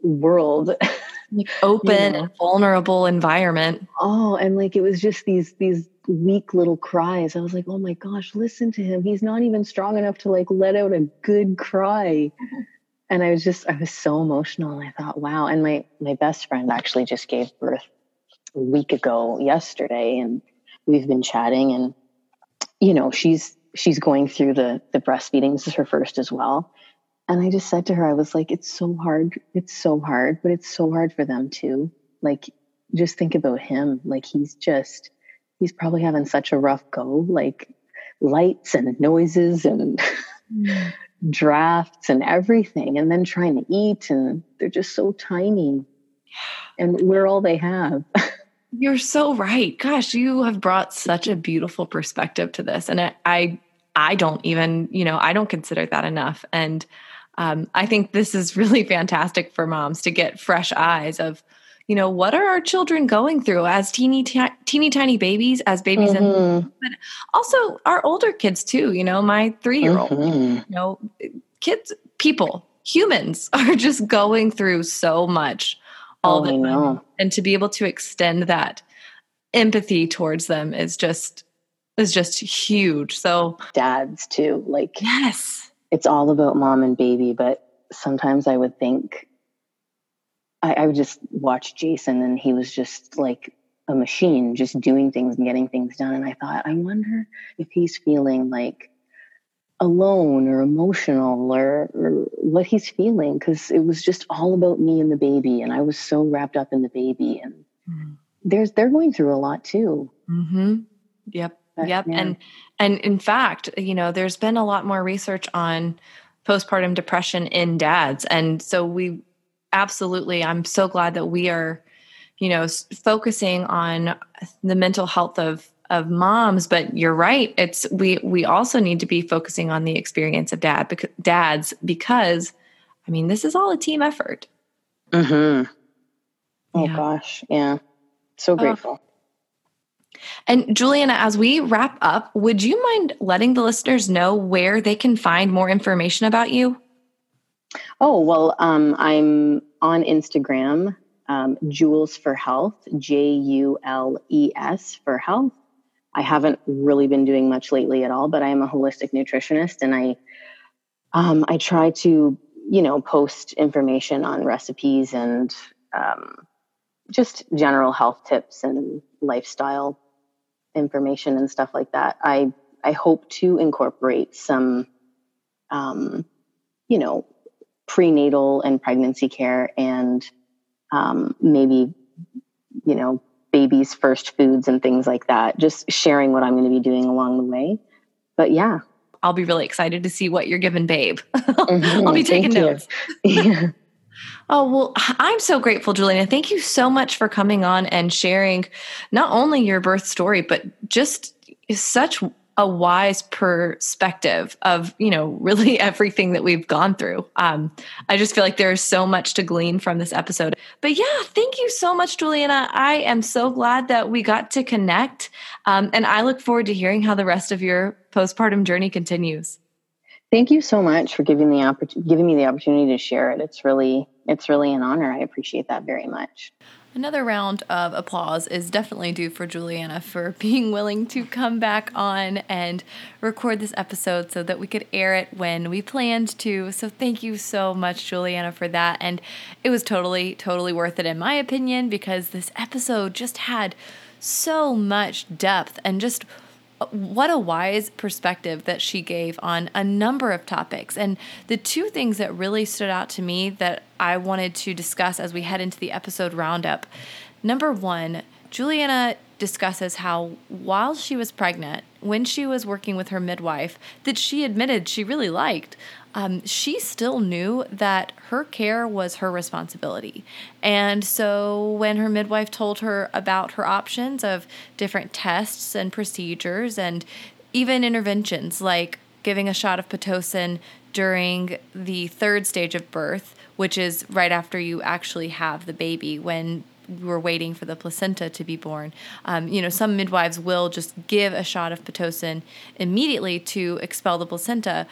Speaker 2: world.
Speaker 1: Like open you know? and vulnerable environment.
Speaker 2: Oh, and like it was just these these weak little cries. I was like, oh my gosh, listen to him. He's not even strong enough to like let out a good cry. And I was just, I was so emotional. And I thought, wow. And my my best friend actually just gave birth a week ago yesterday, and we've been chatting. And you know, she's she's going through the the breastfeeding. This is her first as well. And I just said to her, I was like, it's so hard. It's so hard, but it's so hard for them too. Like, just think about him. Like, he's just, he's probably having such a rough go. Like, lights and noises and mm. drafts and everything. And then trying to eat. And they're just so tiny. And we're all they have.
Speaker 1: You're so right. Gosh, you have brought such a beautiful perspective to this. And I, I, I don't even, you know, I don't consider that enough. And, um, I think this is really fantastic for moms to get fresh eyes of, you know, what are our children going through as teeny, t- teeny tiny babies, as babies, mm-hmm. and but also our older kids too. You know, my three year old, mm-hmm. you know, kids, people, humans are just going through so much all oh, the time, and to be able to extend that empathy towards them is just is just huge. So
Speaker 2: dads too, like
Speaker 1: yes
Speaker 2: it's all about mom and baby, but sometimes I would think I, I would just watch Jason and he was just like a machine, just doing things and getting things done. And I thought, I wonder if he's feeling like alone or emotional or, or what he's feeling because it was just all about me and the baby and i was so wrapped up in the baby and mm-hmm. there's they're going through a lot too
Speaker 1: mm-hmm. yep but, yep. Yeah. And and in fact, you know, there's been a lot more research on postpartum depression in dads. And so we absolutely I'm so glad that we are you know focusing on the mental health of of moms but you're right it's we we also need to be focusing on the experience of dad because dads because i mean this is all a team effort
Speaker 2: mhm oh yeah. gosh yeah so grateful
Speaker 1: and Juliana, as we wrap up, would you mind letting the listeners know where they can find more information about you?
Speaker 2: Oh, well, um, I'm on Instagram, um, Jules for Health, J U L E S for Health. I haven't really been doing much lately at all, but I am a holistic nutritionist and I um, I try to, you know, post information on recipes and um, just general health tips and lifestyle information and stuff like that. I I hope to incorporate some, um, you know, prenatal and pregnancy care, and um, maybe, you know, babies' first foods and things like that. Just sharing what I'm going to be doing along the way. But yeah,
Speaker 1: I'll be really excited to see what you're giving Babe. Mm-hmm. I'll be taking Thank notes. yeah. Oh, well, I'm so grateful, Juliana. Thank you so much for coming on and sharing not only your birth story, but just such a wise perspective of, you know, really everything that we've gone through. Um, I just feel like there's so much to glean from this episode. But yeah, thank you so much, Juliana. I am so glad that we got to connect. Um, and I look forward to hearing how the rest of your postpartum journey continues.
Speaker 2: Thank you so much for giving the giving me the opportunity to share it. It's really it's really an honor. I appreciate that very much.
Speaker 1: Another round of applause is definitely due for Juliana for being willing to come back on and record this episode so that we could air it when we planned to. So, thank you so much, Juliana, for that. And it was totally, totally worth it, in my opinion, because this episode just had so much depth and just what a wise perspective that she gave on a number of topics. And the two things that really stood out to me that I wanted to discuss as we head into the episode roundup number one, Juliana discusses how while she was pregnant, when she was working with her midwife, that she admitted she really liked, um, she still knew that her care was her responsibility. And so when her midwife told her about her options of different tests and procedures and even interventions like giving a shot of Pitocin during the third stage of birth, which is right after you actually have the baby when we're waiting for the placenta to be born. Um, you know, some midwives will just give a shot of Pitocin immediately to expel the placenta,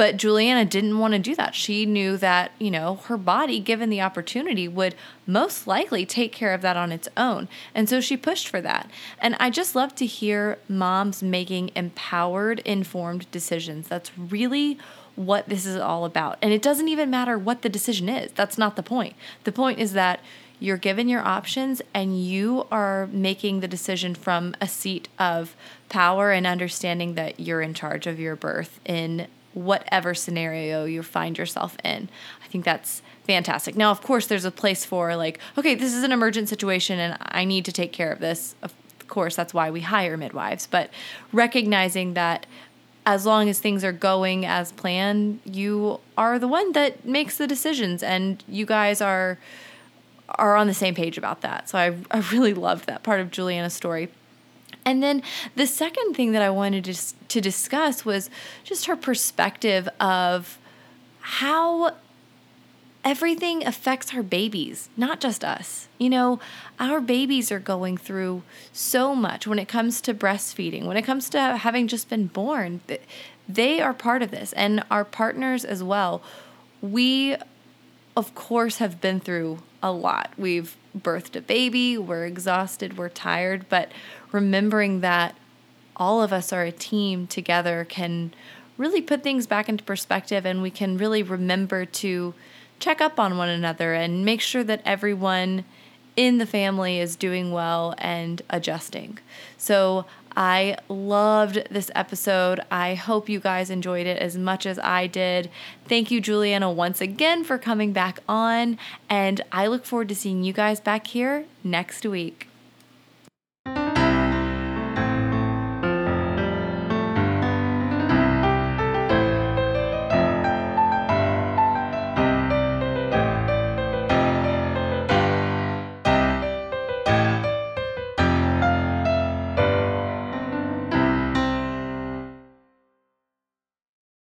Speaker 1: But Juliana didn't want to do that. She knew that, you know, her body, given the opportunity, would most likely take care of that on its own. And so she pushed for that. And I just love to hear moms making empowered, informed decisions. That's really what this is all about. And it doesn't even matter what the decision is. That's not the point. The point is that you're given your options and you are making the decision from a seat of power and understanding that you're in charge of your birth in whatever scenario you find yourself in. I think that's fantastic. Now, of course, there's a place for like, okay, this is an emergent situation and I need to take care of this. Of course, that's why we hire midwives, but recognizing that as long as things are going as planned, you are the one that makes the decisions and you guys are are on the same page about that. So I I really loved that part of Juliana's story. And then the second thing that I wanted to, to discuss was just her perspective of how everything affects our babies, not just us. You know, our babies are going through so much when it comes to breastfeeding, when it comes to having just been born. They are part of this, and our partners as well. We, of course, have been through a lot. We've birthed a baby, we're exhausted, we're tired, but remembering that all of us are a team together can really put things back into perspective and we can really remember to check up on one another and make sure that everyone in the family is doing well and adjusting. So I loved this episode. I hope you guys enjoyed it as much as I did. Thank you, Juliana, once again for coming back on. And I look forward to seeing you guys back here next week.